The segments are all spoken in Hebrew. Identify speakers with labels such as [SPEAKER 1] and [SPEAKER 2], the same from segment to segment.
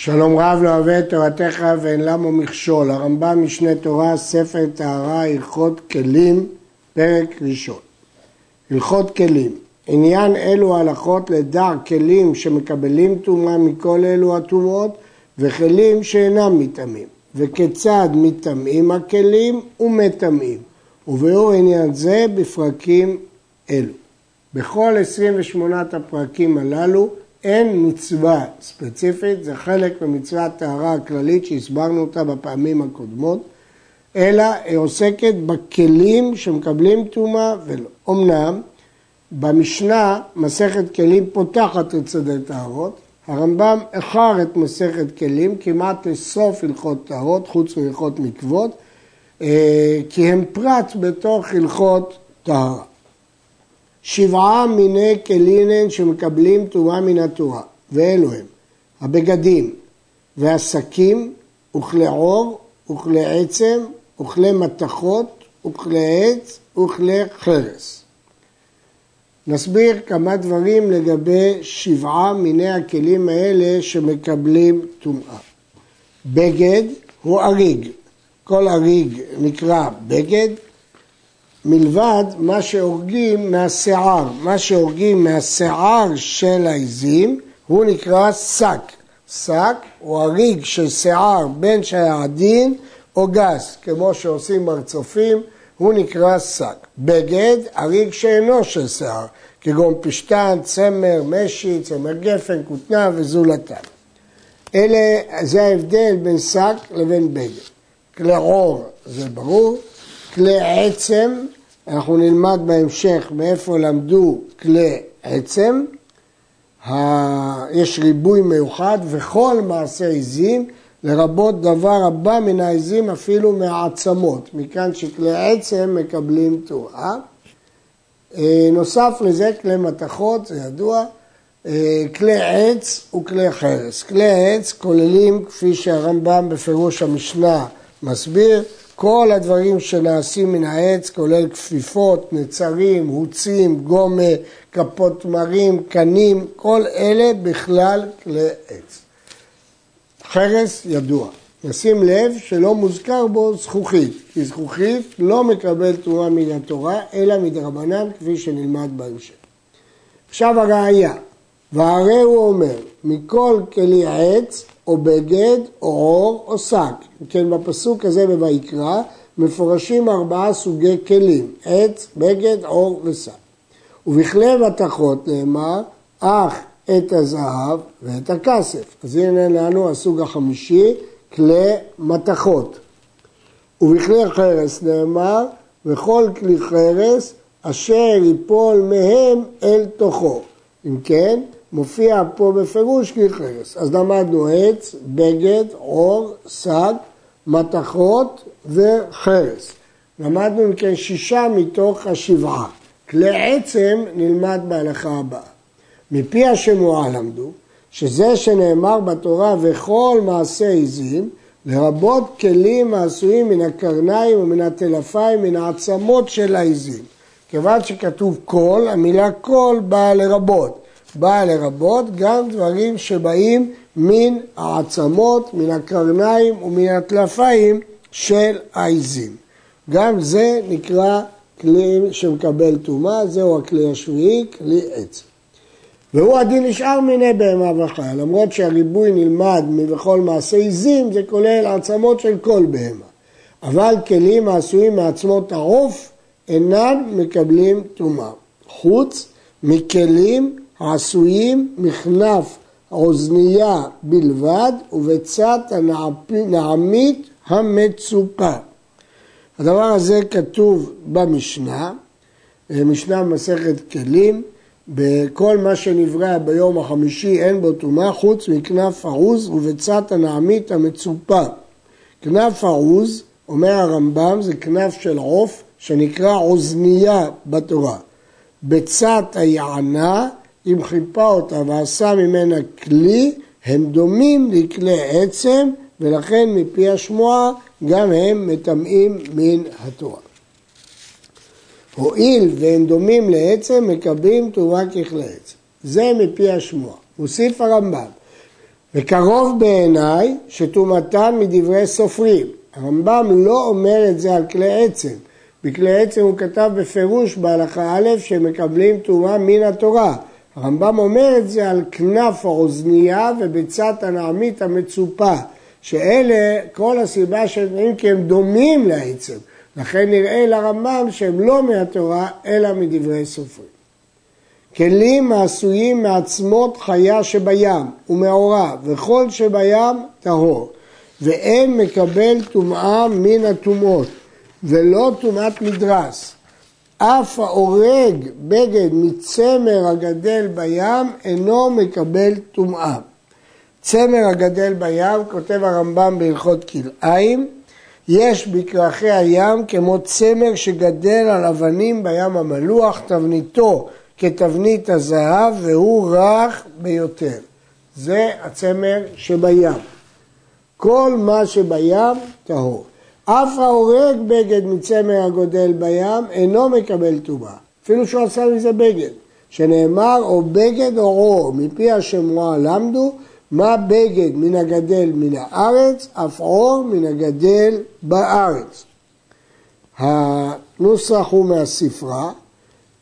[SPEAKER 1] שלום רב לא אוהב את תורתך ואין למו מכשול, הרמב"ם משנה תורה, ספר טהרה, הלכות כלים, פרק ראשון. הלכות כלים, עניין אלו הלכות לדע כלים שמקבלים טומאה מכל אלו הטומאות וכלים שאינם מטמאים, וכיצד מטמאים הכלים ומטמאים, וביאור עניין זה בפרקים אלו. בכל 28 הפרקים הללו אין מצווה ספציפית, זה חלק ממצוות טהרה הכללית שהסברנו אותה בפעמים הקודמות, אלא היא עוסקת בכלים שמקבלים טומאה ולא. אמנם במשנה מסכת כלים פותחת את שדה טהרות, הרמב"ם איחר את מסכת כלים כמעט לסוף הלכות טהרות, חוץ מהלכות מקוות, אה, כי הם פרט בתוך הלכות טהרה. שבעה מיני כלינן שמקבלים טומאה מן התורה, ואלו הם הבגדים והשקים וכלי עור וכלי עצם וכלי מתכות וכלי עץ וכלי חרס. נסביר כמה דברים לגבי שבעה מיני הכלים האלה שמקבלים טומאה. בגד הוא אריג, כל אריג נקרא בגד, מלבד מה שהורגים מהשיער. מה שהורגים מהשיער של העיזים הוא נקרא שק. שק הוא הריג של שיער בין שהיה עדין או גס, כמו שעושים מרצופים, הוא נקרא שק. בגד, הריג שאינו של שיער, כגון פשטן, צמר, משי, צמר גפן, כותנה וזולתן. אלה, זה ההבדל בין שק לבין בגד. כלי עור זה ברור, כלי עצם אנחנו נלמד בהמשך מאיפה למדו כלי עצם. יש ריבוי מיוחד וכל מעשה עזים, לרבות דבר הבא מן העזים אפילו מהעצמות, מכאן שכלי עצם מקבלים תרועה. אה, נוסף לזה כלי מתכות, זה ידוע, אה, כלי עץ וכלי חרס. כלי עץ כוללים, כפי שהרמב"ם בפירוש המשנה מסביר, כל הדברים שנעשים מן העץ, כולל כפיפות, נצרים, הוצים, גומה, כפות תמרים, קנים, כל אלה בכלל כלי עץ. חרס ידוע. נשים לב שלא מוזכר בו זכוכית, כי זכוכית לא מקבל תרומה מן התורה, אלא מדרבנן, כפי שנלמד בהמשך. עכשיו הראייה, והרי הוא אומר, מכל כלי עץ או בגד, או עור, או שק. כן, בפסוק הזה בויקרא מפורשים ארבעה סוגי כלים, עץ, בגד, עור ושק. ובכלי מתכות נאמר, אך את הזהב ואת הכסף. אז הנה לנו הסוג החמישי, כלי מתכות. ובכלי חרס נאמר, וכל כלי חרס אשר ייפול מהם אל תוכו. אם כן, מופיע פה בפירוש כלי חרס. אז למדנו עץ, בגד, עור, שק, מתכות וחרס. למדנו אם כן שישה מתוך השבעה. כלי עצם נלמד בהלכה הבאה. מפי השמועה למדו שזה שנאמר בתורה וכל מעשה עזים לרבות כלים העשויים מן הקרניים ומן הטלפיים, מן העצמות של העזים. כיוון שכתוב כל, המילה כל באה לרבות. באה לרבות גם דברים שבאים מן העצמות, מן הקרניים ומן הטלפיים של העיזים. גם זה נקרא כלי שמקבל טומאה, זהו הכלי השביעי, כלי עץ. והוא הדין נשאר מיני בהמה וחיה, למרות שהריבוי נלמד מבכל מעשה עיזים, זה כולל עצמות של כל בהמה. אבל כלים העשויים מעצמות העוף אינם מקבלים טומאה. חוץ מכלים העשויים מכנף האוזנייה בלבד ובצד הנעמית המצופה. הדבר הזה כתוב במשנה, משנה במסכת כלים, בכל מה שנברא ביום החמישי אין בו טומאה חוץ מכנף ערוז ובצד הנעמית המצופה. כנף ערוז, אומר הרמב"ם, זה כנף של עוף שנקרא אוזנייה בתורה. בצד היענה אם חיפה אותה ועשה ממנה כלי, הם דומים לכלי עצם, ולכן מפי השמועה גם הם מטמאים מן התורה. הואיל והם דומים לעצם, מקבלים תורה ככלי עצם. זה מפי השמועה. הוסיף הרמב"ם, וקרוב בעיניי שטומאתן מדברי סופרים. הרמב"ם לא אומר את זה על כלי עצם. בכלי עצם הוא כתב בפירוש בהלכה א' שמקבלים טומאה מן התורה. הרמב"ם אומר את זה על כנף האוזנייה וביצת הנעמית המצופה, שאלה כל הסיבה שהם נראים כי הם דומים לעצם. לכן נראה לרמב"ם שהם לא מהתורה אלא מדברי סופרים. כלים העשויים מעצמות חיה שבים ומעורה וכל שבים טהור ואין מקבל טומאה מן הטומאות ולא טומאת מדרס אף ההורג בגד מצמר הגדל בים אינו מקבל טומאה. צמר הגדל בים, כותב הרמב"ם בהלכות כלאיים, יש בכרכי הים כמו צמר שגדל על אבנים בים המלוח, תבניתו כתבנית הזהב והוא רך ביותר. זה הצמר שבים. כל מה שבים טהור. אף ההורג בגד מצמר הגודל בים אינו מקבל טומאה, אפילו שהוא עשה מזה בגד, שנאמר או בגד או עור, מפי השמועה למדו, מה בגד מן הגדל מן הארץ, אף עור מן הגדל בארץ. הנוסח הוא מהספרה,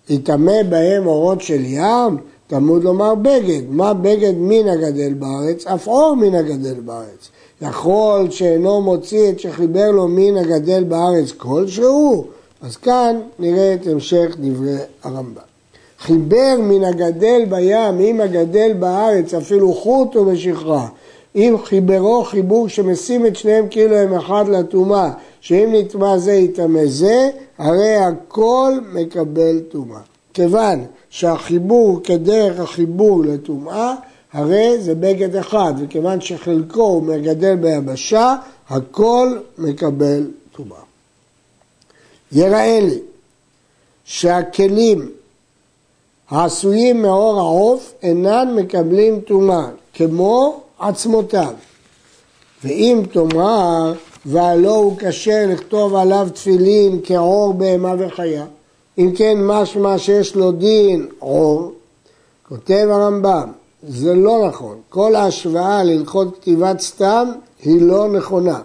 [SPEAKER 1] יטמא בהם אורות של ים, תלמוד לומר בגד, מה בגד מן הגדל בארץ, אף עור מן הגדל בארץ. יכול שאינו מוציא את שחיבר לו מן הגדל בארץ כלשהו, אז כאן נראה את המשך דברי הרמב"ם. חיבר מן הגדל בים עם הגדל בארץ אפילו חוט ומשכרה. אם חיברו חיבור שמשים את שניהם כאילו הם אחד לטומאה, שאם נטמע זה יטמא זה, הרי הכל מקבל טומאה. כיוון שהחיבור כדרך החיבור לטומאה, הרי זה בגד אחד, וכיוון שחלקו הוא מגדל ביבשה, הכל מקבל טומאה. יראה לי שהכלים העשויים מאור העוף אינן מקבלים טומאה, כמו עצמותיו. ואם תאמר, והלא הוא כשר לכתוב עליו תפילין כעור בהמה וחיה, אם כן משמע שיש לו דין עור, כותב הרמב"ם, זה לא נכון. כל ההשוואה להלכות כתיבת סתם היא לא נכונה.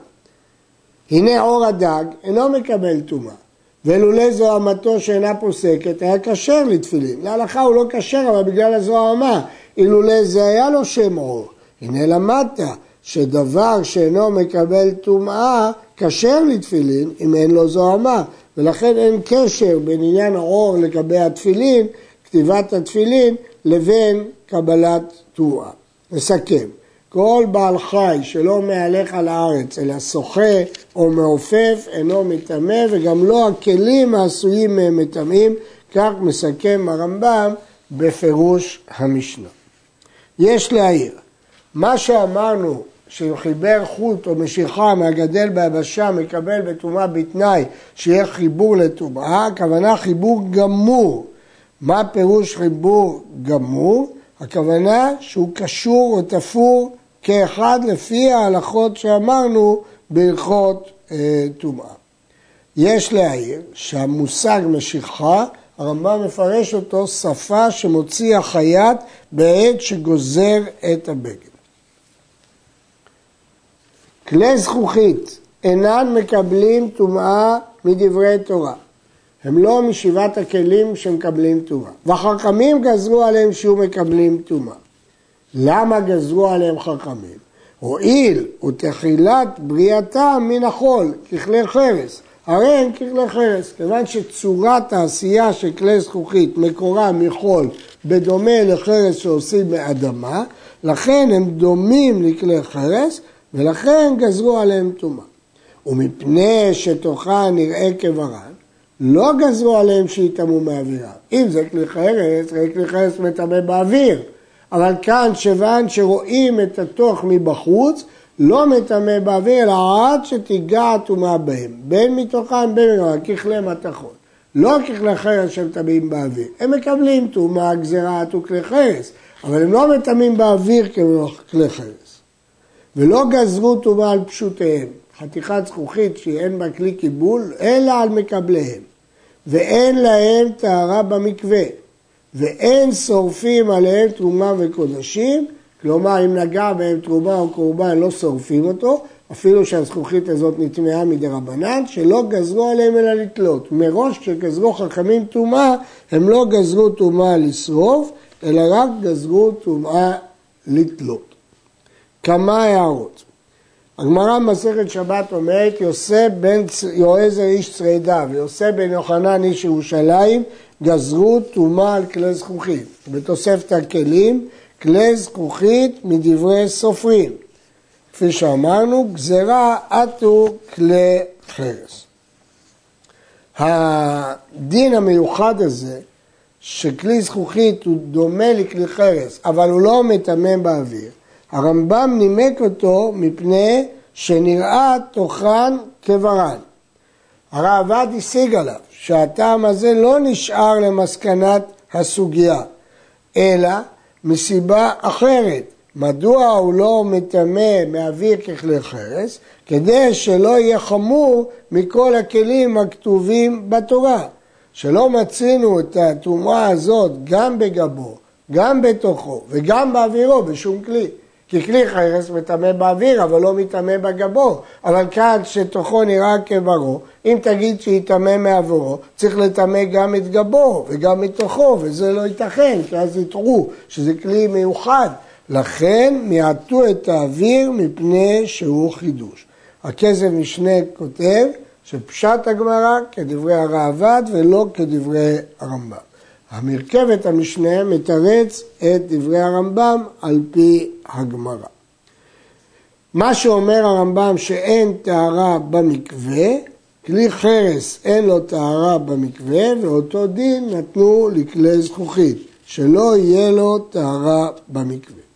[SPEAKER 1] הנה עור הדג אינו מקבל טומאה, ולולא זוהמתו שאינה פוסקת היה כשר לתפילין. להלכה הוא לא כשר אבל בגלל הזוהמה, אילולא זה היה לו שם עור. הנה למדת שדבר שאינו מקבל טומאה כשר לתפילין אם אין לו זוהמה, ולכן אין קשר בין עניין העור לגבי התפילין, כתיבת התפילין, לבין קבלת תרועה. נסכם, כל בעל חי שלא מהלך על הארץ אלא שוחה או מעופף אינו מטמא וגם לא הכלים העשויים מהם מטמאים, כך מסכם הרמב"ם בפירוש המשנה. יש להעיר, מה שאמרנו שאם חיבר חוט או משיכה מהגדל ביבשה מקבל בטומאה בתנאי שיהיה חיבור לטומאה, הכוונה חיבור גמור. מה פירוש חיבור גמור? הכוונה שהוא קשור או תפור כאחד לפי ההלכות שאמרנו בהלכות אה, טומאה. יש להעיר שהמושג משיכה, הרמב"ם מפרש אותו שפה שמוציא החייט בעת שגוזר את הבגד. כלי זכוכית אינן מקבלים טומאה מדברי תורה. הם לא משבעת הכלים שמקבלים טומאה. והחכמים גזרו עליהם שיהיו מקבלים טומאה. למה גזרו עליהם חכמים? הואיל ותחילת בריאתם מן החול, ככלי חרס. הרי הם ככלי חרס, כיוון שצורת העשייה של כלי זכוכית מקורה מחול בדומה לחרס שעושים מאדמה, לכן הם דומים לכלי חרס ולכן גזרו עליהם טומאה. ומפני שתוכה נראה כברן, לא גזרו עליהם שיטמאו מהאווירה. אם זה כלי חרס, הרי כלי חרס מטמא באוויר. אבל כאן, כיוון שרואים את התוך מבחוץ, לא מטמא באוויר, אלא עד שתיגע הטומאה בהם. בין מתוכם בין מתוכם, ככלי מתכות. לא ככלי חרס שמטמאים באוויר. הם מקבלים טומאה, גזירת וכלי חרס, אבל הם לא מטמאים באוויר ככלי חרס. ולא גזרו טומאה על פשוטיהם, חתיכת זכוכית שאין בה כלי קיבול, אלא על מקבליהם. ואין להם טהרה במקווה, ואין שורפים עליהם תרומה וקודשים, כלומר אם נגע בהם תרומה או קורבן לא שורפים אותו, אפילו שהזכוכית הזאת נטמעה מדי רבנן, שלא גזרו עליהם אלא לתלות. מראש כשגזרו חכמים טומאה, הם לא גזרו טומאה לשרוף, אלא רק גזרו טומאה לתלות. כמה הערות. הגמרא במסכת שבת אומרת, יוסף בן יועזר איש צרדה ויוסף בן יוחנן איש ירושלים גזרו טומאה על כלי זכוכית. בתוספת הכלים, כלי זכוכית מדברי סופרים. כפי שאמרנו, גזרה עטו כלי חרס. הדין המיוחד הזה, שכלי זכוכית הוא דומה לכלי חרס, אבל הוא לא מטמא באוויר, הרמב"ם נימק אותו מפני שנראה תוכן כברן. הרעב"ד השיג עליו שהטעם הזה לא נשאר למסקנת הסוגיה, אלא מסיבה אחרת. מדוע הוא לא מטמא מאוויר ככלי חרס? כדי שלא יהיה חמור מכל הכלים הכתובים בתורה. שלא מצינו את הטומאה הזאת גם בגבו, גם בתוכו וגם באווירו בשום כלי. כי כלי חרס מטמא באוויר, אבל לא מטמא בגבו. אבל כאן שתוכו נראה כברו, אם תגיד שיטמא מעבורו, צריך לטמא גם את גבו וגם את תוכו, וזה לא ייתכן, כי אז יטעו שזה כלי מיוחד. לכן מיעטו את האוויר מפני שהוא חידוש. הכסף משנה כותב שפשט הגמרא כדברי הראב"ד ולא כדברי הרמב"ם. המרכבת המשנה מתרץ את דברי הרמב"ם על פי הגמרא. מה שאומר הרמב"ם שאין טהרה במקווה, כלי חרס אין לו טהרה במקווה, ואותו דין נתנו לכלי זכוכית, שלא יהיה לו טהרה במקווה.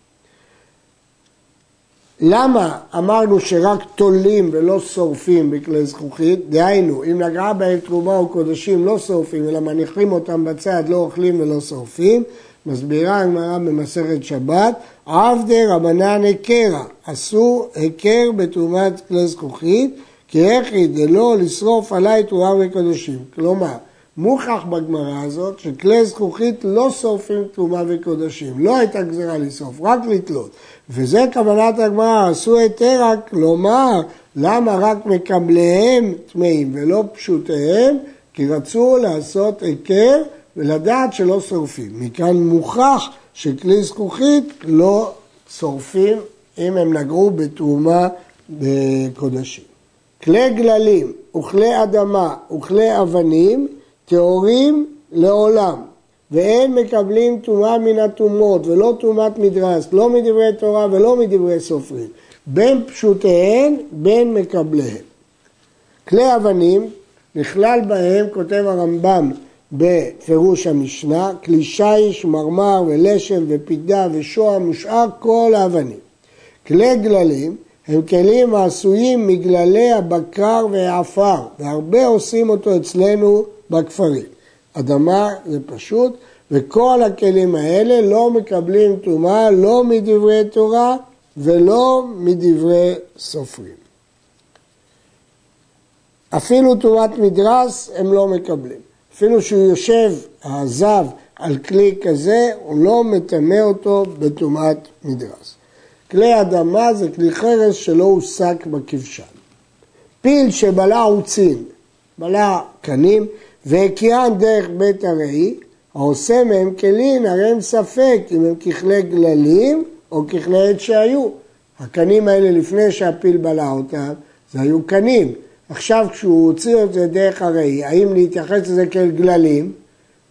[SPEAKER 1] למה אמרנו שרק תולים ולא שורפים בכלי זכוכית? דהיינו, אם נגעה בהם תרומה או קודשים לא שורפים, אלא מניחים אותם בצד, לא אוכלים ולא שורפים, מסבירה הגמרא במסכת שבת, עבדי רבנן היכרה, עשו היכר בתרומת כלי זכוכית, כי הכי דלא לשרוף עליי תרומה וקודשים. כלומר, מוכח בגמרא הזאת שכלי זכוכית לא שורפים תרומה וקודשים. לא הייתה גזירה לשרוף, רק לתלות. וזה כוונת הגמרא, עשו היתר רק לומר למה רק מקבליהם טמאים ולא פשוטיהם? כי רצו לעשות היכר ולדעת שלא שורפים. מכאן מוכח שכלי זכוכית לא שורפים אם הם נגעו בתרומה בקודשים. כלי גללים וכלי אדמה וכלי אבנים טהורים לעולם, ואין מקבלים טומאה מן הטומאות ולא טומאת מדרס, לא מדברי תורה ולא מדברי סופרים, בין פשוטיהן בין מקבליהן. כלי אבנים, נכלל בהם, כותב הרמב"ם בפירוש המשנה, כלי שיש, מרמר ולשם ופידה ושוהם ושאר כל האבנים. כלי גללים הם כלים העשויים מגללי הבקר והעפר, והרבה עושים אותו אצלנו בכפרים. אדמה זה פשוט, וכל הכלים האלה לא מקבלים טומאה לא מדברי תורה ולא מדברי סופרים. אפילו טומאת מדרס הם לא מקבלים. אפילו שהוא יושב, הזב, על כלי כזה, הוא לא מטמא אותו בטומאת מדרס. כלי אדמה זה כלי חרס שלא הוסק בכבשן. פיל שבלע עוצין, בלע קנים, והקיען דרך בית הראי, העושה מהם כלים, הרי הם ספק אם הם ככלי גללים או ככלי עת שהיו. הקנים האלה לפני שהפיל בלע אותם, זה היו קנים. עכשיו כשהוא הוציא את זה דרך הראי, האם להתייחס לזה כאל גללים,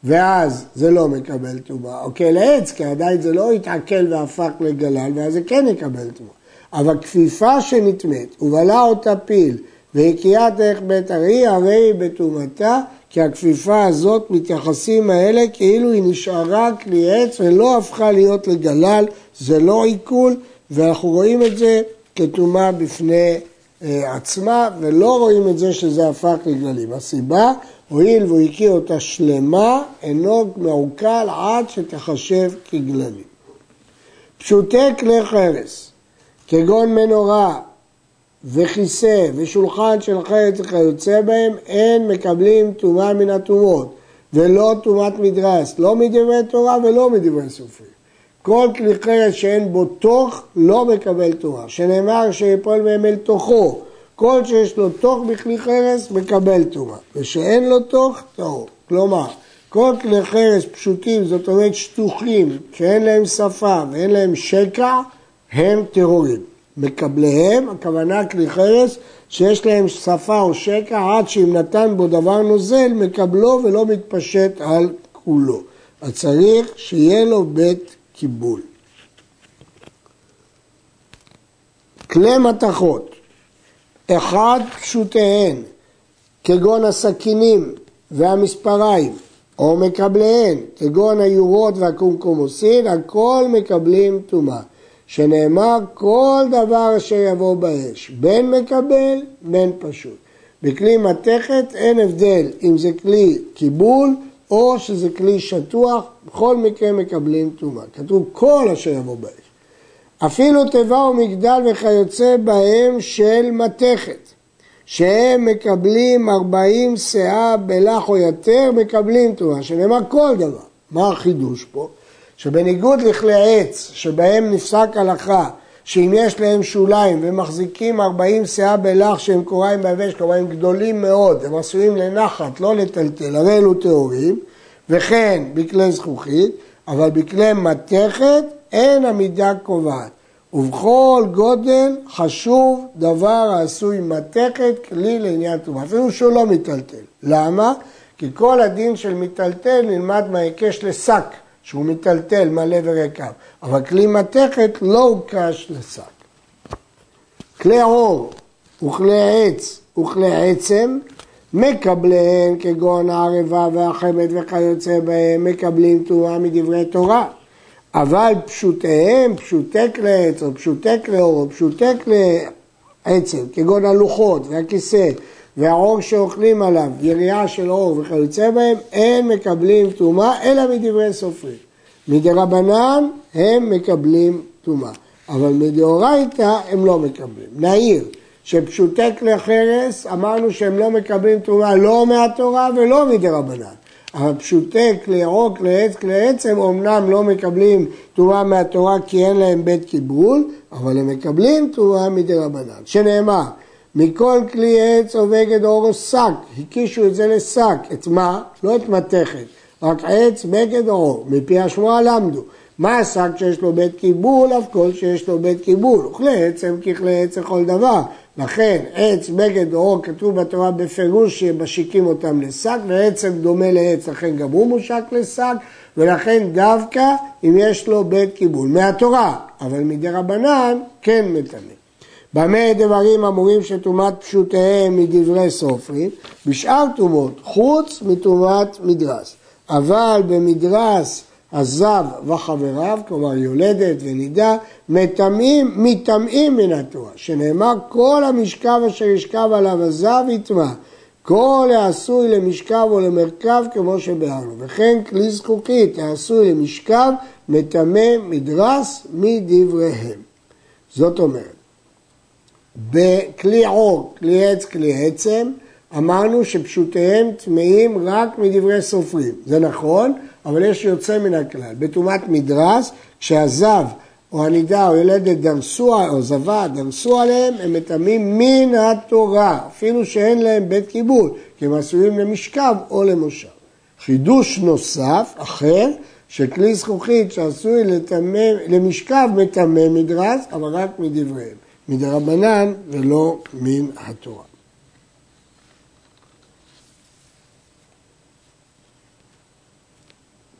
[SPEAKER 1] ואז זה לא מקבל טומאה, או כאל עץ, כי עדיין זה לא התעכל והפך לגלל, ואז זה כן יקבל טומאה. אבל כפיפה שנטמאת, ובלע אותה פיל, והקיאה דרך בית הראי, הרי היא בטומאתה, כי הכפיפה הזאת מתייחסים האלה כאילו היא נשארה כלי עץ ולא הפכה להיות לגלל, זה לא עיכול, ואנחנו רואים את זה כטומאה בפני אה, עצמה, ולא רואים את זה שזה הפך לגללים. הסיבה, הואיל והוא הקיא אותה שלמה, אינו מעוקל עד שתחשב כגללים. פשוטי כלי חרס, כגון מנורה, וכיסא ושולחן של חרץ וכיוצא בהם, אין מקבלים טומאה מן הטומאות, ולא טומאת מדרס, לא מדברי תורה ולא מדברי סופרים. כל כלי חרס שאין בו תוך לא מקבל תורה, שנאמר שיפול מהם אל תוכו, כל שיש לו תוך בכלי חרס מקבל תורה, ושאין לו תוך טהור. כלומר, כל כלי חרס פשוטים, זאת אומרת שטוחים, שאין להם שפה ואין להם שקע, הם טהורים. מקבליהם, הכוונה כלי חרס שיש להם שפה או שקע עד שאם נתן בו דבר נוזל, מקבלו ולא מתפשט על כולו. אז צריך שיהיה לו בית קיבול. כלי מתכות, אחד פשוטיהן, כגון הסכינים והמספריים, או מקבליהן, כגון היורות והקומקומוסין, הכל מקבלים טומאה. שנאמר כל דבר אשר יבוא באש, בין מקבל, בין פשוט. בכלי מתכת אין הבדל אם זה כלי קיבול או שזה כלי שטוח, בכל מקרה מקבלים טומאה. כתוב כל אשר יבוא באש. אפילו תיבה ומגדל וכיוצא בהם של מתכת, שהם מקבלים ארבעים שאה בלח או יותר, מקבלים טומאה, שנאמר כל דבר. מה החידוש פה? שבניגוד לכלי עץ שבהם נפסק הלכה שאם יש להם שוליים ומחזיקים 40 שאה בלח שהם קוראים ביבש, כלומר הם גדולים מאוד, הם עשויים לנחת, לא לטלטל, הרי אלו טהורים, וכן בכלי זכוכית, אבל בכלי מתכת אין המידה קובעת. ובכל גודל חשוב דבר העשוי מתכת, כלי לעניין טומאה, אפילו שהוא לא מיטלטל. למה? כי כל הדין של מיטלטל נלמד מההיקש לשק. שהוא מיטלטל מלא וריקם, אבל כלי מתכת לא הוקש לשק. כלי עור וכלי עץ וכלי עצם מקבליהם כגון הערבה והחמד וכיוצא בהם מקבלים תרומה מדברי תורה. אבל פשוטיהם, פשוטי כלי עץ או פשוטי כלי עור או פשוטי כלי עצם, כגון הלוחות והכיסא והעור שאוכלים עליו, יריעה של עור וכיוצא בהם, אין מקבלים טומאה אלא מדברי סופרים. מדרבנן הם מקבלים טומאה, אבל מדאורייתא הם לא מקבלים. נעיר שפשוטי כלי חרס, אמרנו שהם לא מקבלים טומאה לא מהתורה ולא מדרבנן. אבל פשוטי כלי עור, כלי עץ, כלי עצם, אמנם לא מקבלים טומאה מהתורה כי אין להם בית קיבול, אבל הם מקבלים טומאה מדרבנן. שנאמר, מכל כלי עץ או בגד אור או שק, הקישו את זה לשק, את מה? לא את מתכת, רק עץ, בגד או מפי השמועה למדו. מה השק שיש לו בית קיבול, אף כל שיש לו בית קיבול. וכלי עץ הם ככלי עץ לכל דבר. לכן עץ, בגד או כתוב בתורה בפירוש שמשיקים אותם לשק, ועצם דומה לעץ, לכן גם הוא מושק לשק, ולכן דווקא אם יש לו בית קיבול. מהתורה, אבל מדי רבנן כן מטמא. במה דברים אמורים שטומאת פשוטיהם מדברי סופרים? בשאר טומאות, חוץ מטומאת מדרס. אבל במדרס הזב וחבריו, כלומר יולדת ונידה, מטמאים, מטמאים מן התורה, שנאמר כל המשכב אשר ישכב עליו הזב יטמע, כל העשוי למשכב או למרכב כמו שבהרנו, וכן כלי זכוכית העשוי למשכב מטמא מדרס מדבריהם. זאת אומרת, בכלי עור, כלי עץ, כלי עצם, אמרנו שפשוטיהם טמאים רק מדברי סופרים. זה נכון, אבל יש יוצא מן הכלל. בטומאת מדרס, כשהזב או הנידה או ילדת דרסו, או זבה דרסו עליהם, הם מטמאים מן התורה, אפילו שאין להם בית קיבול, כי הם עשויים למשכב או למושב. חידוש נוסף, אחר, שכלי זכוכית שעשוי למשכב מטמא מדרס, אבל רק מדבריהם. מדרבנן ולא מן התורה.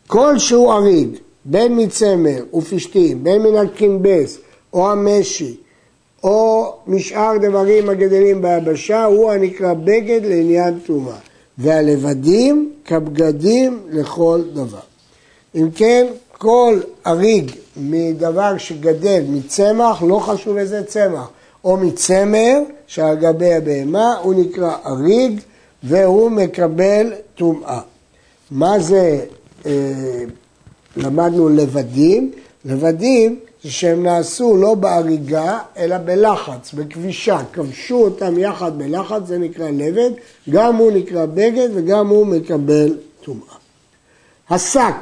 [SPEAKER 1] כל שהוא אריג, בין מצמר ופשתים, בין מן הקימבס או המשי, או משאר דברים הגדלים ביבשה, הוא הנקרא בגד לעניין טומאה. והלבדים כבגדים לכל דבר. אם כן, כל אריג מדבר שגדל מצמח, לא חשוב איזה צמח, או מצמר שעל גבי הבהמה, הוא נקרא אריג והוא מקבל טומאה. מה זה אה, למדנו לבדים, לבדים זה שהם נעשו לא בהריגה, אלא בלחץ, בכבישה. כבשו אותם יחד בלחץ, זה נקרא לבד, גם הוא נקרא בגד וגם הוא מקבל טומאה. השק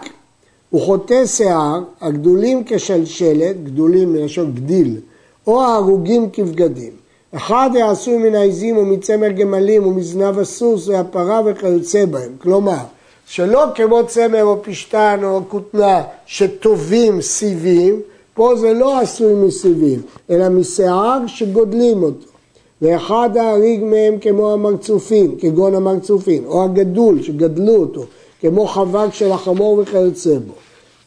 [SPEAKER 1] הוא חוטא שיער, הגדולים כשלשלת, גדולים מלשון גדיל, או ההרוגים כבגדים. אחד העשוי מן העזים ומצמר גמלים ומזנב הסוס והפרה וכיוצא בהם. כלומר, שלא כמו צמר או פשתן או כותנה שטובים סיבים, פה זה לא עשוי מסיבים, אלא משיער שגודלים אותו. ואחד ההריג מהם כמו המרצופים, כגון המרצופים, או הגדול שגדלו אותו, כמו חבק של החמור וכיוצא בו.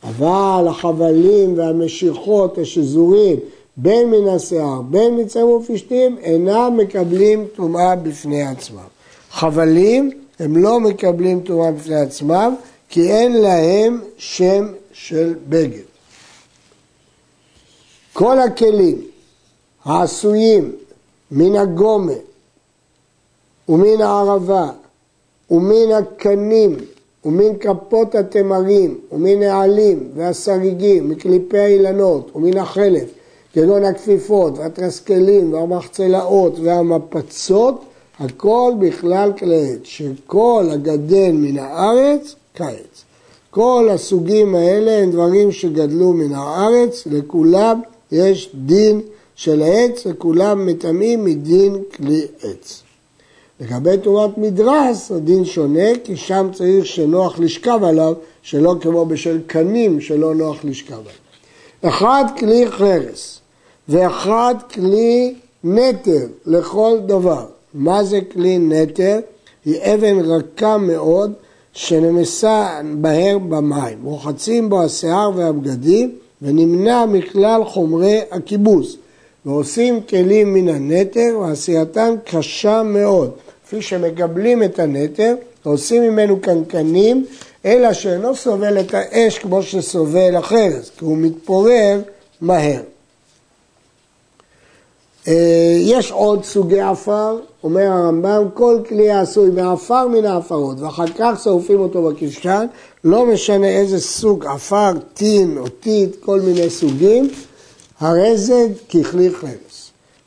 [SPEAKER 1] אבל החבלים והמשיכות, השזורים, בין מן השיער, בין מצרים ופשתים, אינם מקבלים טומאה בפני עצמם. חבלים הם לא מקבלים טומאה בפני עצמם, כי אין להם שם של בגד. כל הכלים העשויים מן הגומה ומן הערבה ומן הקנים ומן כפות התמרים ומן העלים והסריגים, מקליפי האילנות ומן החלף, כגון הכפיפות והתרסקלים והמחצלאות והמפצות, הכל בכלל כלי עץ, שכל הגדל מן הארץ כעץ. כל הסוגים האלה הם דברים שגדלו מן הארץ, לכולם יש דין של העץ, וכולם מטמאים מדין כלי עץ. לגבי תרומת מדרס, הדין שונה, כי שם צריך שנוח לשכב עליו, שלא כמו בשל קנים שלא נוח לשכב עליו. אחד כלי חרס, ואחד כלי נטר לכל דבר. מה זה כלי נטר? היא אבן רכה מאוד שנמסה בהר במים. רוחצים בו השיער והבגדים ונמנע מכלל חומרי הכיבוס. ועושים כלים מן הנטר ועשייתם קשה מאוד. כפי שמגבלים את הנטר, עושים ממנו קנקנים, אלא שאינו סובל את האש כמו שסובל החרס, כי הוא מתפורר מהר. אה, יש עוד סוגי עפר, אומר הרמב"ם, כל כלי העשוי מעפר מן העפרות, ואחר כך שורפים אותו בקישן, לא משנה איזה סוג עפר, טין או טיט, כל מיני סוגים, הרי זה ככלי חרס.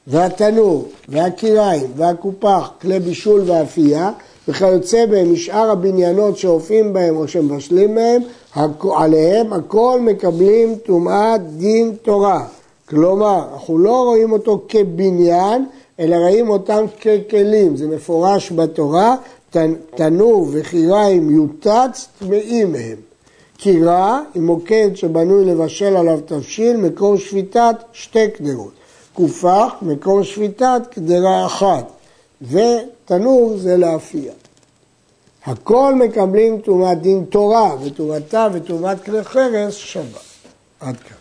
[SPEAKER 1] והתנור, והקיריים, והקופח, כלי בישול ואפייה, וכיוצא בהם משאר הבניינות שעופים בהם או שמבשלים בהם, עליהם הכל מקבלים טומאת דין תורה. כלומר, אנחנו לא רואים אותו כבניין, אלא רואים אותם ככלים. זה מפורש בתורה, תנור וחיריים יוטץ, טמאים מהם. קירה היא מוקד שבנוי לבשל עליו תבשיל, מקור שפיטת שתי קדרות. קופח, מקור שפיטת קדרה אחת. ותנור זה לאפייה. הכל מקבלים תרומת דין תורה, ותרומתה ותרומת כלי חרס שבת. עד כאן.